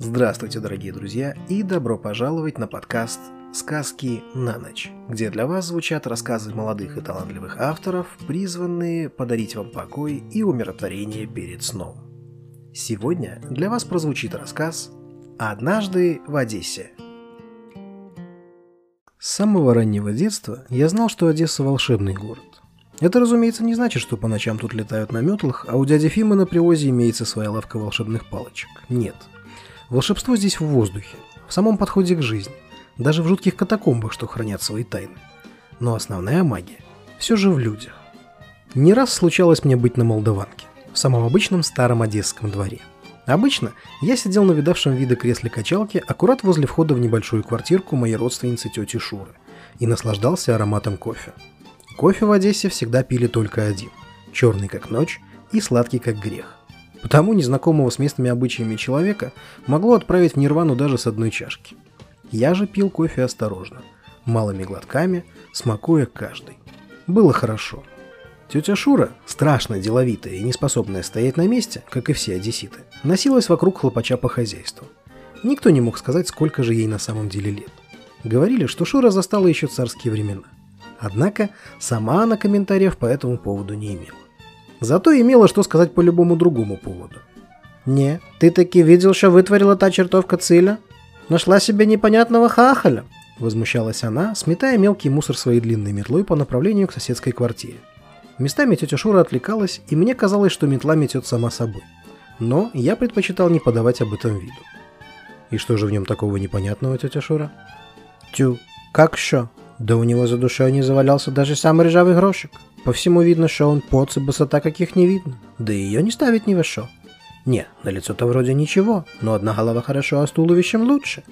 Здравствуйте, дорогие друзья, и добро пожаловать на подкаст «Сказки на ночь», где для вас звучат рассказы молодых и талантливых авторов, призванные подарить вам покой и умиротворение перед сном. Сегодня для вас прозвучит рассказ «Однажды в Одессе». С самого раннего детства я знал, что Одесса – волшебный город. Это, разумеется, не значит, что по ночам тут летают на метлах, а у дяди Фимы на привозе имеется своя лавка волшебных палочек. Нет – Волшебство здесь в воздухе, в самом подходе к жизни, даже в жутких катакомбах, что хранят свои тайны. Но основная магия все же в людях. Не раз случалось мне быть на Молдаванке, в самом обычном старом одесском дворе. Обычно я сидел на видавшем виды кресле качалки аккурат возле входа в небольшую квартирку моей родственницы тети Шуры и наслаждался ароматом кофе. Кофе в Одессе всегда пили только один – черный как ночь и сладкий как грех. Потому незнакомого с местными обычаями человека могло отправить в нирвану даже с одной чашки. Я же пил кофе осторожно, малыми глотками, смакуя каждый. Было хорошо. Тетя Шура, страшно деловитая и неспособная стоять на месте, как и все одесситы, носилась вокруг хлопача по хозяйству. Никто не мог сказать, сколько же ей на самом деле лет. Говорили, что Шура застала еще царские времена. Однако сама она комментариев по этому поводу не имела. Зато имела что сказать по любому другому поводу. «Не, ты таки видел, что вытворила та чертовка Циля? Нашла себе непонятного хахаля!» Возмущалась она, сметая мелкий мусор своей длинной метлой по направлению к соседской квартире. Местами тетя Шура отвлекалась, и мне казалось, что метла метет сама собой. Но я предпочитал не подавать об этом виду. И что же в нем такого непонятного, тетя Шура? Тю, как что? Да у него за душой не завалялся даже самый ржавый грошек. По всему видно, что он поц и босота каких не видно. Да и ее не ставить ни во что. Не, на лицо-то вроде ничего, но одна голова хорошо, а с туловищем лучше.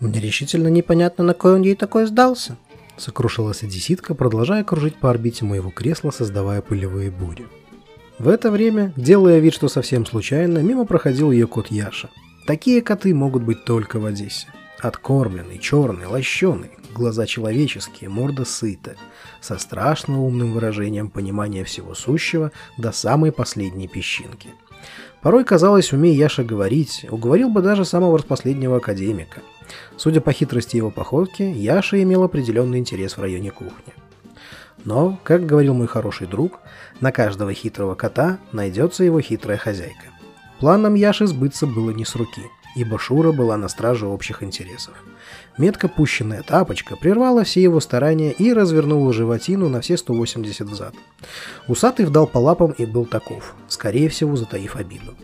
Мне решительно непонятно, на кой он ей такой сдался. Сокрушилась одесситка, продолжая кружить по орбите моего кресла, создавая пылевые бури. В это время, делая вид, что совсем случайно, мимо проходил ее кот Яша. Такие коты могут быть только в Одессе. Откормленный, черный, лощеный, глаза человеческие, морда сыта, со страшно умным выражением понимания всего сущего до самой последней песчинки. Порой казалось, умея Яша говорить, уговорил бы даже самого распоследнего академика. Судя по хитрости его походки, Яша имел определенный интерес в районе кухни. Но, как говорил мой хороший друг, на каждого хитрого кота найдется его хитрая хозяйка. Планом Яши сбыться было не с руки – ибо Шура была на страже общих интересов. Метко пущенная тапочка прервала все его старания и развернула животину на все 180 взад. Усатый вдал по лапам и был таков, скорее всего затаив обиду.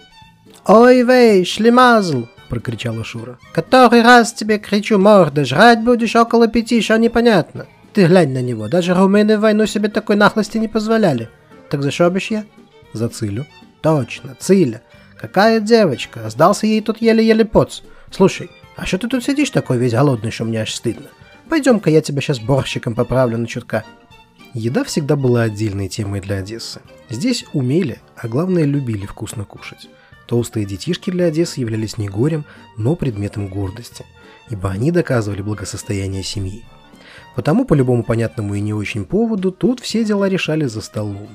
«Ой, вей, шлемазл!» – прокричала Шура. «Который раз тебе кричу, морда, жрать будешь около пяти, что непонятно. Ты глянь на него, даже румыны в войну себе такой нахлости не позволяли. Так за что бишь я?» «За Цилю». «Точно, Циля. Какая девочка? Сдался ей тут еле-еле поц. Слушай, а что ты тут сидишь такой весь голодный, что мне аж стыдно? Пойдем-ка я тебя сейчас борщиком поправлю на чутка. Еда всегда была отдельной темой для Одессы. Здесь умели, а главное любили вкусно кушать. Толстые детишки для Одессы являлись не горем, но предметом гордости, ибо они доказывали благосостояние семьи. Потому по любому понятному и не очень поводу тут все дела решали за столом.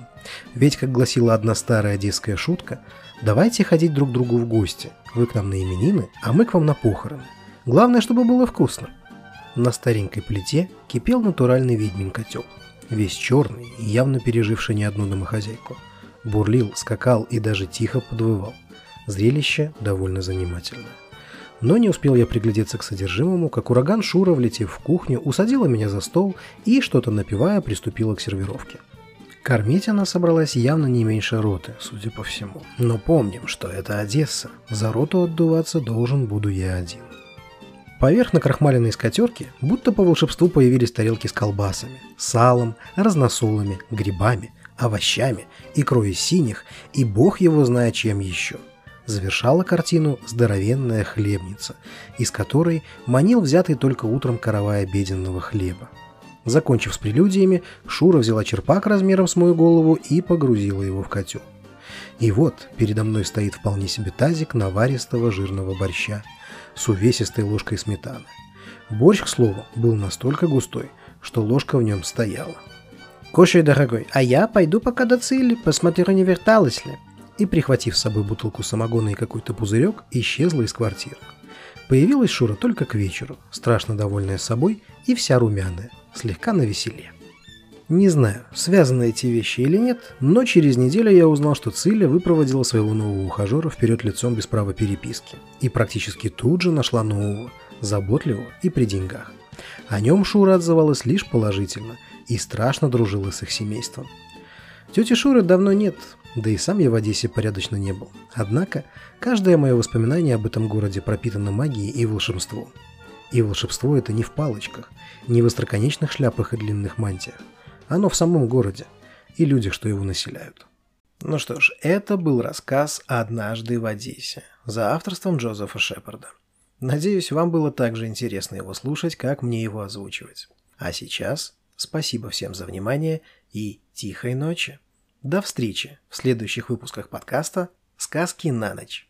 Ведь, как гласила одна старая одесская шутка, давайте ходить друг другу в гости. Вы к нам на именины, а мы к вам на похороны. Главное, чтобы было вкусно. На старенькой плите кипел натуральный ведьмин котел. Весь черный и явно переживший не одну домохозяйку. Бурлил, скакал и даже тихо подвывал. Зрелище довольно занимательное. Но не успел я приглядеться к содержимому, как ураган Шура, влетев в кухню, усадила меня за стол и, что-то напивая, приступила к сервировке. Кормить она собралась явно не меньше роты, судя по всему. Но помним, что это Одесса. За роту отдуваться должен буду я один. Поверх накрахмаленной скатерки будто по волшебству появились тарелки с колбасами, салом, разносолами, грибами, овощами, икрой из синих и бог его знает чем еще – завершала картину здоровенная хлебница, из которой манил взятый только утром каравай обеденного хлеба. Закончив с прелюдиями, Шура взяла черпак размером с мою голову и погрузила его в котел. И вот передо мной стоит вполне себе тазик наваристого жирного борща с увесистой ложкой сметаны. Борщ, к слову, был настолько густой, что ложка в нем стояла. «Кушай, дорогой, а я пойду пока до цели, посмотрю, не верталась ли», и, прихватив с собой бутылку самогона и какой-то пузырек, исчезла из квартиры. Появилась Шура только к вечеру, страшно довольная собой и вся румяная, слегка навеселе. Не знаю, связаны эти вещи или нет, но через неделю я узнал, что Циля выпроводила своего нового ухажера вперед лицом без права переписки. И практически тут же нашла нового, заботливого и при деньгах. О нем Шура отзывалась лишь положительно и страшно дружила с их семейством. Тети Шуры давно нет, да и сам я в Одессе порядочно не был. Однако, каждое мое воспоминание об этом городе пропитано магией и волшебством. И волшебство это не в палочках, не в остроконечных шляпах и длинных мантиях. Оно в самом городе и людях, что его населяют. Ну что ж, это был рассказ «Однажды в Одессе» за авторством Джозефа Шепарда. Надеюсь, вам было так же интересно его слушать, как мне его озвучивать. А сейчас спасибо всем за внимание и тихой ночи. До встречи в следующих выпусках подкаста «Сказки на ночь».